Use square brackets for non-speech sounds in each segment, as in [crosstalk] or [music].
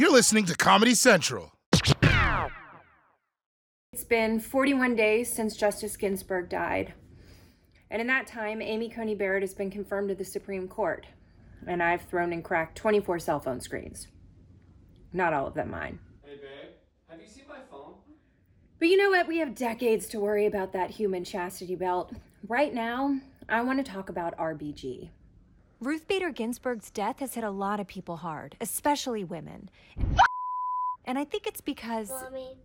You're listening to Comedy Central. It's been 41 days since Justice Ginsburg died. And in that time, Amy Coney Barrett has been confirmed to the Supreme Court. And I've thrown and cracked 24 cell phone screens. Not all of them mine. Hey, babe, have you seen my phone? But you know what? We have decades to worry about that human chastity belt. Right now, I want to talk about RBG. Ruth Bader Ginsburg's death has hit a lot of people hard, especially women. And I think it's because. Mommy.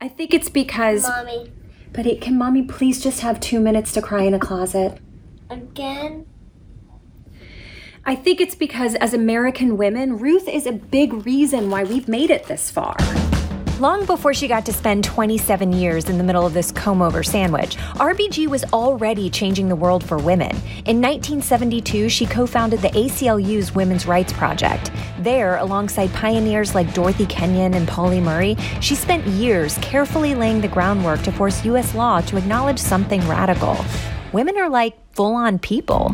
I think it's because. Mommy. But it, can mommy please just have two minutes to cry in a closet? Again? I think it's because as American women, Ruth is a big reason why we've made it this far. Long before she got to spend 27 years in the middle of this comb over sandwich, RBG was already changing the world for women. In 1972, she co founded the ACLU's Women's Rights Project. There, alongside pioneers like Dorothy Kenyon and Pauli Murray, she spent years carefully laying the groundwork to force U.S. law to acknowledge something radical. Women are like full on people.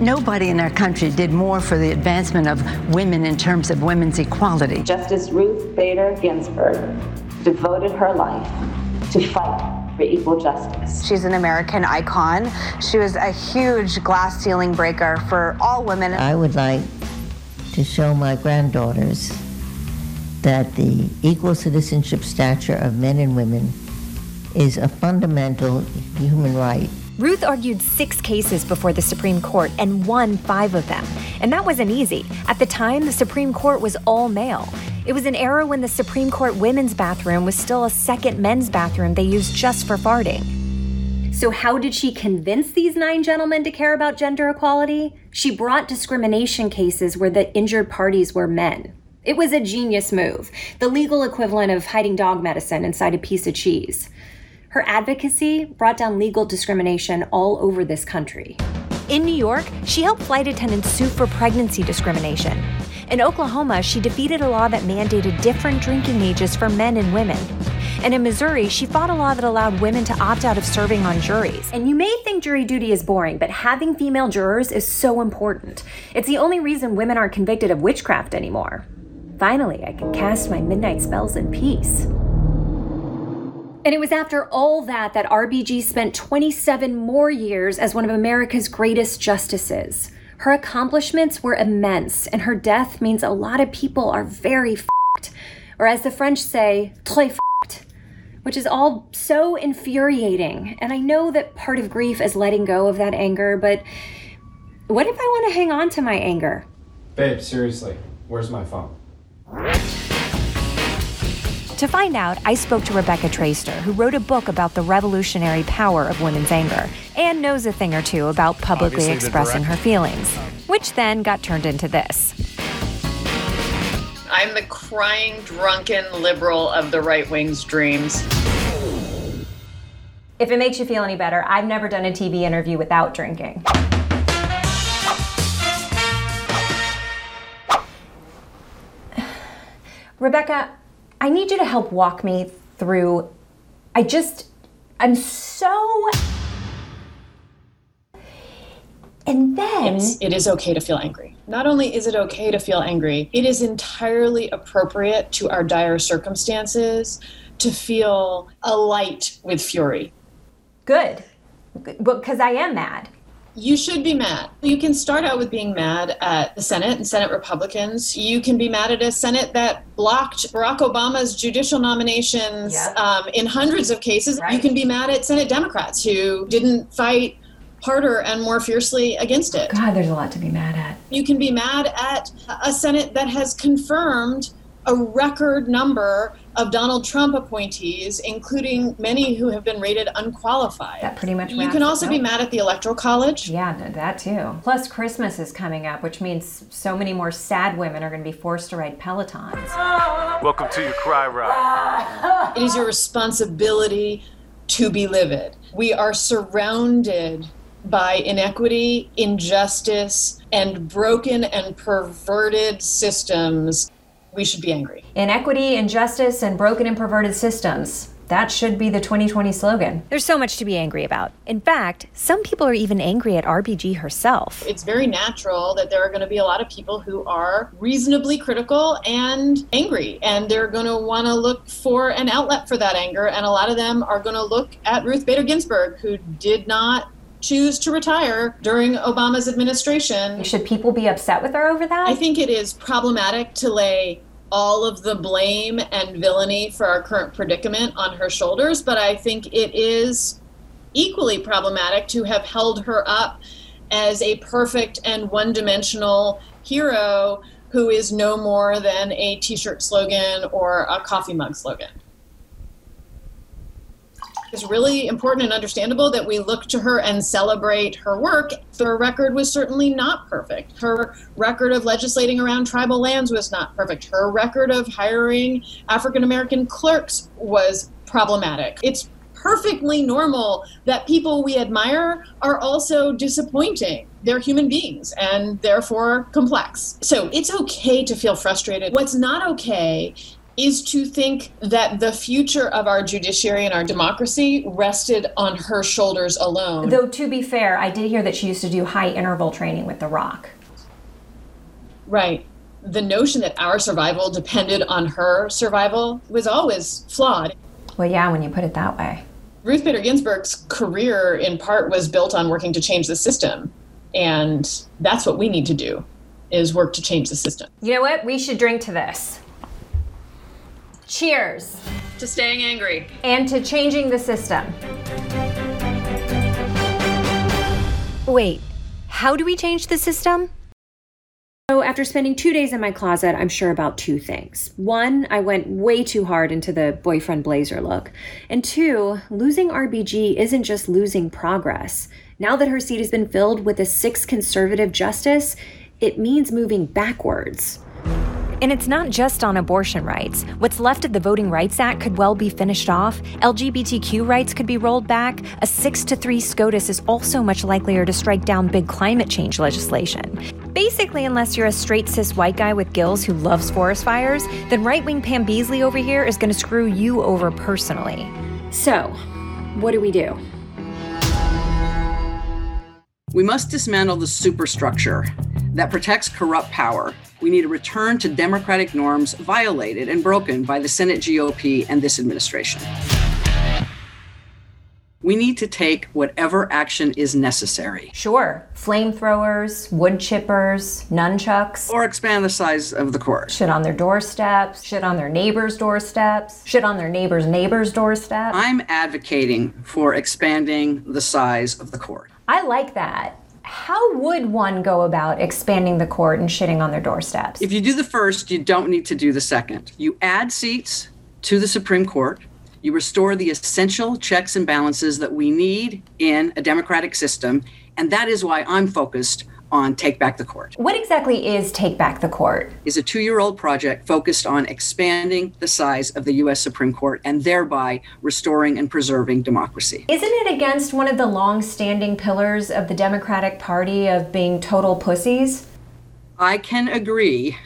Nobody in our country did more for the advancement of women in terms of women's equality. Justice Ruth Bader Ginsburg devoted her life to fight for equal justice. She's an American icon. She was a huge glass ceiling breaker for all women. I would like to show my granddaughters that the equal citizenship stature of men and women is a fundamental human right. Ruth argued six cases before the Supreme Court and won five of them. And that wasn't easy. At the time, the Supreme Court was all male. It was an era when the Supreme Court women's bathroom was still a second men's bathroom they used just for farting. So, how did she convince these nine gentlemen to care about gender equality? She brought discrimination cases where the injured parties were men. It was a genius move, the legal equivalent of hiding dog medicine inside a piece of cheese. Her advocacy brought down legal discrimination all over this country. In New York, she helped flight attendants sue for pregnancy discrimination. In Oklahoma, she defeated a law that mandated different drinking ages for men and women. And in Missouri, she fought a law that allowed women to opt out of serving on juries. And you may think jury duty is boring, but having female jurors is so important. It's the only reason women aren't convicted of witchcraft anymore. Finally, I can cast my midnight spells in peace. And it was after all that that RBG spent 27 more years as one of America's greatest justices. Her accomplishments were immense, and her death means a lot of people are very f***ed, or as the French say, très f***ed, which is all so infuriating. And I know that part of grief is letting go of that anger, but what if I want to hang on to my anger? Babe, seriously, where's my phone? To find out, I spoke to Rebecca Traister, who wrote a book about the revolutionary power of women's anger and knows a thing or two about publicly Obviously expressing her feelings, which then got turned into this. I'm the crying, drunken liberal of the right wing's dreams. If it makes you feel any better, I've never done a TV interview without drinking. [sighs] Rebecca, I need you to help walk me through. I just, I'm so. And then. It is okay to feel angry. Not only is it okay to feel angry, it is entirely appropriate to our dire circumstances to feel alight with fury. Good. Because I am mad. You should be mad. You can start out with being mad at the Senate and Senate Republicans. You can be mad at a Senate that blocked Barack Obama's judicial nominations Yeah. um, in hundreds of cases. Right. You can be mad at Senate Democrats who didn't fight harder and more fiercely against it. God, there's a lot to be mad at. You can be mad at a Senate that has confirmed a record number of Donald Trump appointees, including many who have been rated unqualified. That pretty much You can it also be mad at the Electoral College. Yeah, that too. Plus, Christmas is coming up, which means so many more sad women are going to be forced to ride Pelotons. Welcome to your cry ride. It is your responsibility to be livid. We are surrounded by inequity, injustice, and broken and perverted systems. We should be angry. Inequity, injustice, and broken and perverted systems. That should be the 2020 slogan. There's so much to be angry about. In fact, some people are even angry at RBG herself. It's very natural that there are going to be a lot of people who are reasonably critical and angry, and they're going to want to look for an outlet for that anger. And a lot of them are going to look at Ruth Bader Ginsburg, who did not choose to retire during Obama's administration. Should people be upset with her over that? I think it is problematic to lay all of the blame and villainy for our current predicament on her shoulders, but I think it is equally problematic to have held her up as a perfect and one dimensional hero who is no more than a t shirt slogan or a coffee mug slogan. It's really important and understandable that we look to her and celebrate her work. Her record was certainly not perfect. Her record of legislating around tribal lands was not perfect. Her record of hiring African American clerks was problematic. It's perfectly normal that people we admire are also disappointing. They're human beings and therefore complex. So it's okay to feel frustrated. What's not okay is to think that the future of our judiciary and our democracy rested on her shoulders alone. Though, to be fair, I did hear that she used to do high interval training with The Rock. Right. The notion that our survival depended on her survival was always flawed. Well, yeah, when you put it that way. Ruth Bader Ginsburg's career, in part, was built on working to change the system. And that's what we need to do, is work to change the system. You know what? We should drink to this. Cheers. To staying angry. And to changing the system. Wait, how do we change the system? So, after spending two days in my closet, I'm sure about two things. One, I went way too hard into the boyfriend blazer look. And two, losing RBG isn't just losing progress. Now that her seat has been filled with a sixth conservative justice, it means moving backwards. And it's not just on abortion rights. What's left of the Voting Rights Act could well be finished off. LGBTQ rights could be rolled back. A 6 to 3 SCOTUS is also much likelier to strike down big climate change legislation. Basically, unless you're a straight cis white guy with gills who loves forest fires, then right wing Pam Beesly over here is going to screw you over personally. So, what do we do? We must dismantle the superstructure that protects corrupt power. We need a return to democratic norms violated and broken by the Senate GOP and this administration. We need to take whatever action is necessary. Sure. Flamethrowers, wood chippers, nunchucks. Or expand the size of the court. Shit on their doorsteps, shit on their neighbors' doorsteps, shit on their neighbors' neighbors' doorsteps. I'm advocating for expanding the size of the court. I like that. How would one go about expanding the court and shitting on their doorsteps? If you do the first, you don't need to do the second. You add seats to the Supreme Court. You restore the essential checks and balances that we need in a democratic system. And that is why I'm focused on Take Back the Court. What exactly is Take Back the Court? Is a 2-year-old project focused on expanding the size of the US Supreme Court and thereby restoring and preserving democracy. Isn't it against one of the long-standing pillars of the Democratic Party of being total pussies? I can agree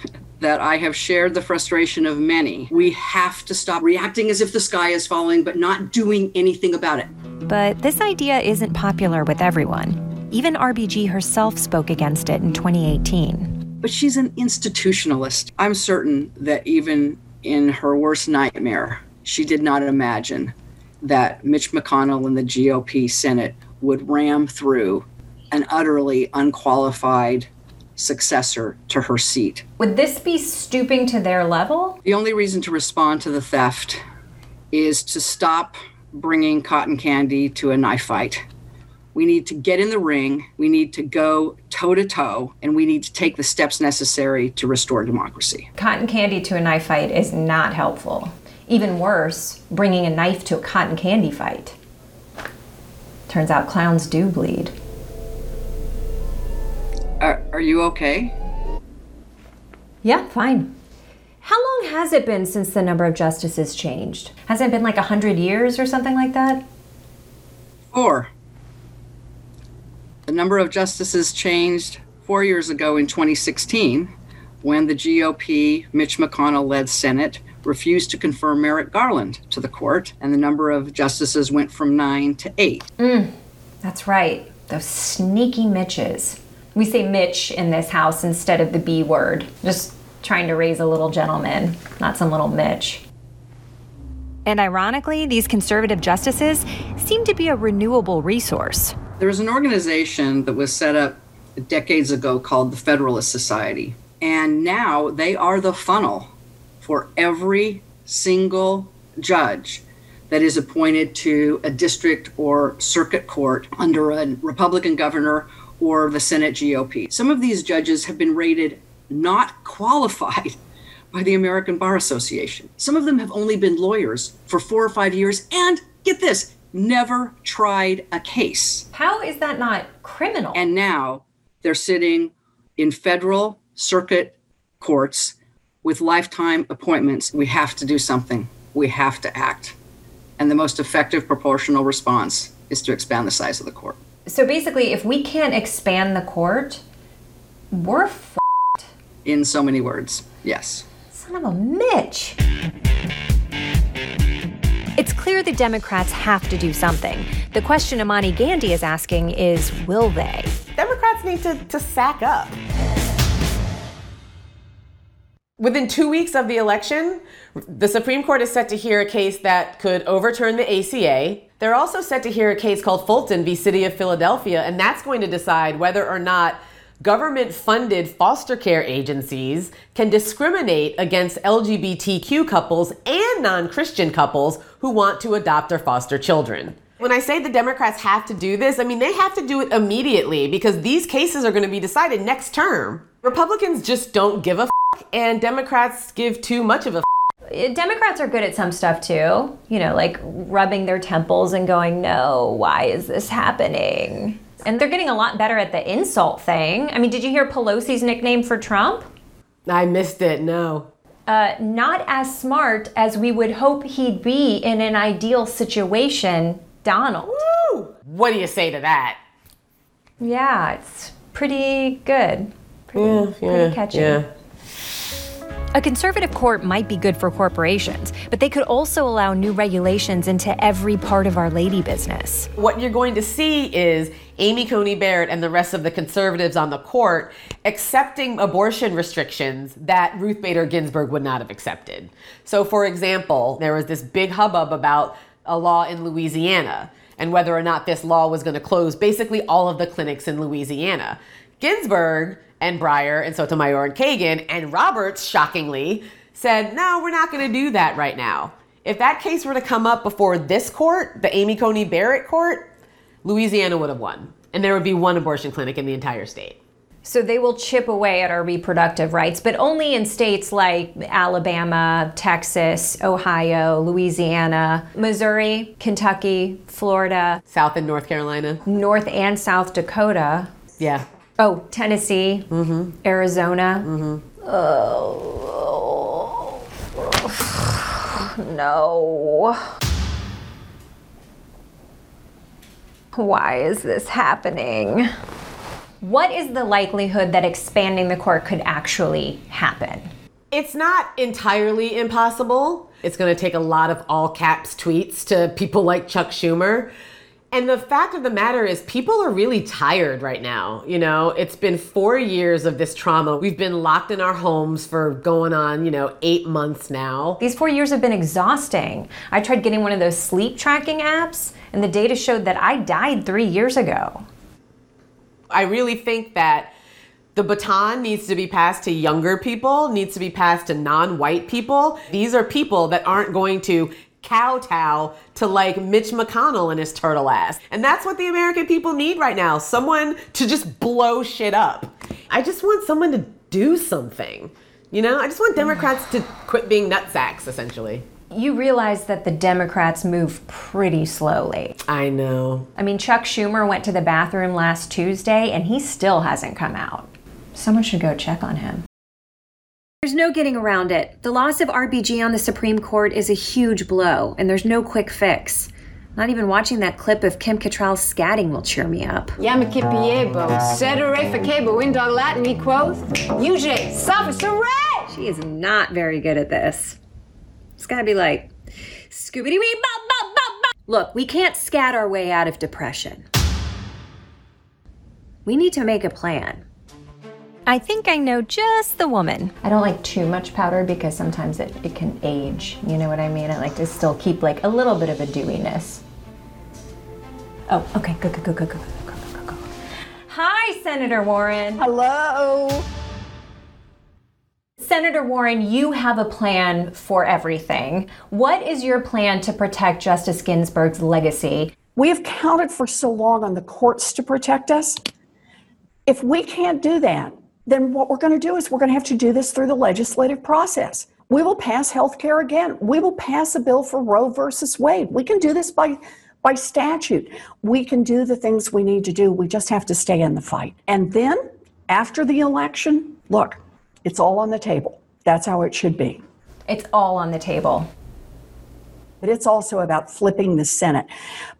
that I have shared the frustration of many. We have to stop reacting as if the sky is falling, but not doing anything about it. But this idea isn't popular with everyone. Even RBG herself spoke against it in 2018. But she's an institutionalist. I'm certain that even in her worst nightmare, she did not imagine that Mitch McConnell and the GOP Senate would ram through an utterly unqualified successor to her seat. Would this be stooping to their level? The only reason to respond to the theft is to stop bringing cotton candy to a knife fight. We need to get in the ring, we need to go toe to toe, and we need to take the steps necessary to restore democracy. Cotton candy to a knife fight is not helpful. Even worse, bringing a knife to a cotton candy fight. Turns out clowns do bleed. Are, are you okay? Yeah, fine. How long has it been since the number of justices changed? Has it been like a 100 years or something like that? Four. The number of justices changed four years ago in 2016 when the GOP Mitch McConnell led Senate refused to confirm Merrick Garland to the court, and the number of justices went from nine to eight. Mm, that's right. Those sneaky Mitches. We say Mitch in this house instead of the B word. Just trying to raise a little gentleman, not some little Mitch. And ironically, these conservative justices seem to be a renewable resource. There was an organization that was set up decades ago called the Federalist Society. And now they are the funnel for every single judge that is appointed to a district or circuit court under a Republican governor or the Senate GOP. Some of these judges have been rated not qualified [laughs] by the American Bar Association. Some of them have only been lawyers for four or five years and get this, never tried a case. How is that not criminal? And now they're sitting in federal circuit courts with lifetime appointments. We have to do something. We have to act. And the most effective proportional response is to expand the size of the court. So basically, if we can't expand the court, we're f- In so many words, yes. Son of a Mitch. The Democrats have to do something. The question Imani Gandy is asking is will they? Democrats need to, to sack up. Within two weeks of the election, the Supreme Court is set to hear a case that could overturn the ACA. They're also set to hear a case called Fulton v. City of Philadelphia, and that's going to decide whether or not government funded foster care agencies can discriminate against LGBTQ couples and non Christian couples who want to adopt or foster children. When I say the Democrats have to do this, I mean they have to do it immediately because these cases are going to be decided next term. Republicans just don't give a f- and Democrats give too much of a f- Democrats are good at some stuff too, you know, like rubbing their temples and going, no, why is this happening? And they're getting a lot better at the insult thing. I mean, did you hear Pelosi's nickname for Trump? I missed it, no. Uh, not as smart as we would hope he'd be in an ideal situation, Donald. Woo! What do you say to that? Yeah, it's pretty good. Pretty, yeah, yeah, pretty catchy. Yeah. A conservative court might be good for corporations, but they could also allow new regulations into every part of our lady business. What you're going to see is Amy Coney Barrett and the rest of the conservatives on the court accepting abortion restrictions that Ruth Bader Ginsburg would not have accepted. So, for example, there was this big hubbub about a law in Louisiana and whether or not this law was going to close basically all of the clinics in Louisiana. Ginsburg and Breyer and Sotomayor and Kagan and Roberts, shockingly, said, no, we're not going to do that right now. If that case were to come up before this court, the Amy Coney Barrett court, Louisiana would have won. And there would be one abortion clinic in the entire state. So they will chip away at our reproductive rights, but only in states like Alabama, Texas, Ohio, Louisiana, Missouri, Kentucky, Florida, South and North Carolina, North and South Dakota. Yeah. Oh, Tennessee, mm-hmm. Arizona. Mm-hmm. Oh, no. Why is this happening? What is the likelihood that expanding the court could actually happen? It's not entirely impossible. It's going to take a lot of all caps tweets to people like Chuck Schumer. And the fact of the matter is, people are really tired right now. You know, it's been four years of this trauma. We've been locked in our homes for going on, you know, eight months now. These four years have been exhausting. I tried getting one of those sleep tracking apps, and the data showed that I died three years ago. I really think that the baton needs to be passed to younger people, needs to be passed to non white people. These are people that aren't going to kowtow to like Mitch McConnell and his turtle ass. And that's what the American people need right now someone to just blow shit up. I just want someone to do something. You know, I just want Democrats to quit being nutsacks, essentially. You realize that the Democrats move pretty slowly. I know. I mean, Chuck Schumer went to the bathroom last Tuesday and he still hasn't come out. Someone should go check on him. There's no getting around it. The loss of RBG on the Supreme Court is a huge blow, and there's no quick fix. Not even watching that clip of Kim Cattrall scatting will cheer me up. Yamakipiebo, sedere facebo, indog Latin e quoth, UJ, sophister She is not very good at this. It's gotta be like, Scooby Wee bop bop bop bop. Look, we can't scat our way out of depression. We need to make a plan. I think I know just the woman. I don't like too much powder because sometimes it, it can age. You know what I mean? I like to still keep like a little bit of a dewiness. Oh, okay, go, go, go, go, go, go, go, go, go. Hi, Senator Warren. Hello. Senator Warren, you have a plan for everything. What is your plan to protect Justice Ginsburg's legacy? We have counted for so long on the courts to protect us. If we can't do that, then what we're going to do is we're going to have to do this through the legislative process. We will pass health care again. We will pass a bill for Roe versus Wade. We can do this by by statute. We can do the things we need to do. We just have to stay in the fight. And then after the election, look, it's all on the table. That's how it should be. It's all on the table. But it's also about flipping the Senate.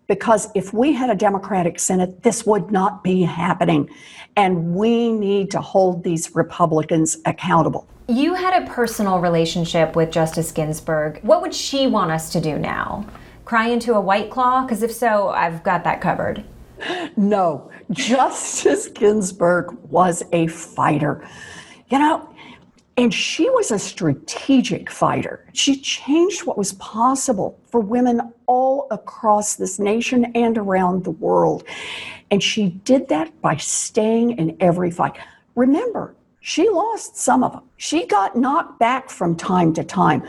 Because if we had a Democratic Senate, this would not be happening. And we need to hold these Republicans accountable. You had a personal relationship with Justice Ginsburg. What would she want us to do now? Cry into a white claw? Because if so, I've got that covered. No, [laughs] Justice Ginsburg was a fighter. You know, and she was a strategic fighter. She changed what was possible for women all across this nation and around the world. And she did that by staying in every fight. Remember, she lost some of them. She got knocked back from time to time.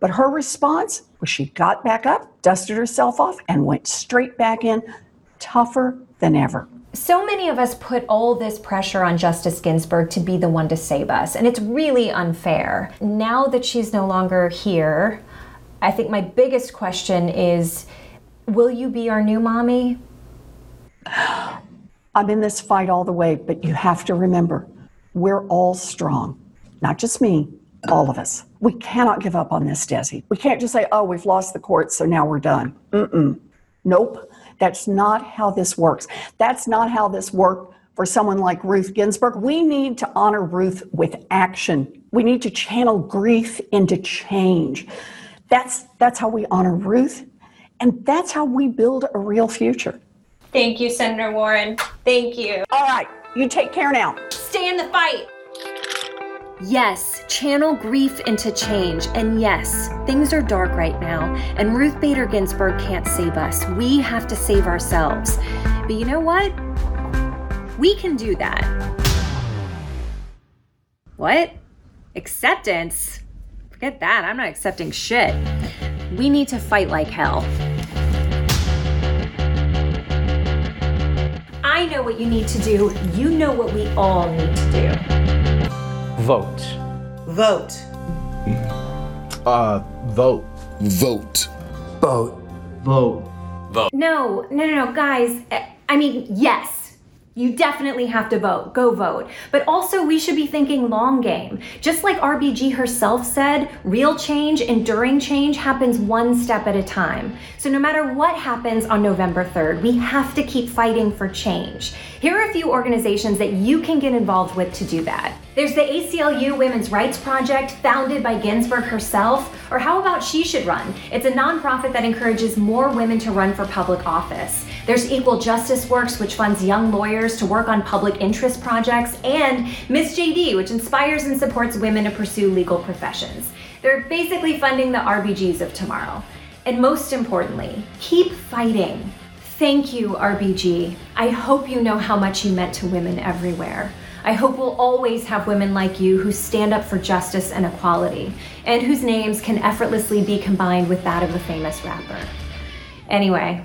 But her response was she got back up, dusted herself off, and went straight back in, tougher than ever. So many of us put all this pressure on Justice Ginsburg to be the one to save us, and it's really unfair. Now that she's no longer here, I think my biggest question is will you be our new mommy? [gasps] I'm in this fight all the way, but you have to remember we're all strong, not just me, all of us. We cannot give up on this, Desi. We can't just say, oh, we've lost the court, so now we're done. Mm-mm. Nope. That's not how this works. That's not how this worked for someone like Ruth Ginsburg. We need to honor Ruth with action. We need to channel grief into change. That's, that's how we honor Ruth, and that's how we build a real future. Thank you, Senator Warren. Thank you. All right, you take care now. Stay in the fight. Yes, channel grief into change. And yes, things are dark right now, and Ruth Bader Ginsburg can't save us. We have to save ourselves. But you know what? We can do that. What? Acceptance? Forget that. I'm not accepting shit. We need to fight like hell. I know what you need to do. You know what we all need to do. Vote. Vote. Uh, vote. Vote. Vote. Vote. Vote. No, no, no, no, guys. I mean, yes. You definitely have to vote. Go vote. But also, we should be thinking long game. Just like RBG herself said, real change, enduring change happens one step at a time. So, no matter what happens on November 3rd, we have to keep fighting for change. Here are a few organizations that you can get involved with to do that. There's the ACLU Women's Rights Project, founded by Ginsburg herself. Or how about She Should Run? It's a nonprofit that encourages more women to run for public office. There's Equal Justice Works, which funds young lawyers to work on public interest projects, and Miss JD, which inspires and supports women to pursue legal professions. They're basically funding the RBGs of tomorrow. And most importantly, keep fighting. Thank you, RBG. I hope you know how much you meant to women everywhere. I hope we'll always have women like you who stand up for justice and equality, and whose names can effortlessly be combined with that of a famous rapper. Anyway,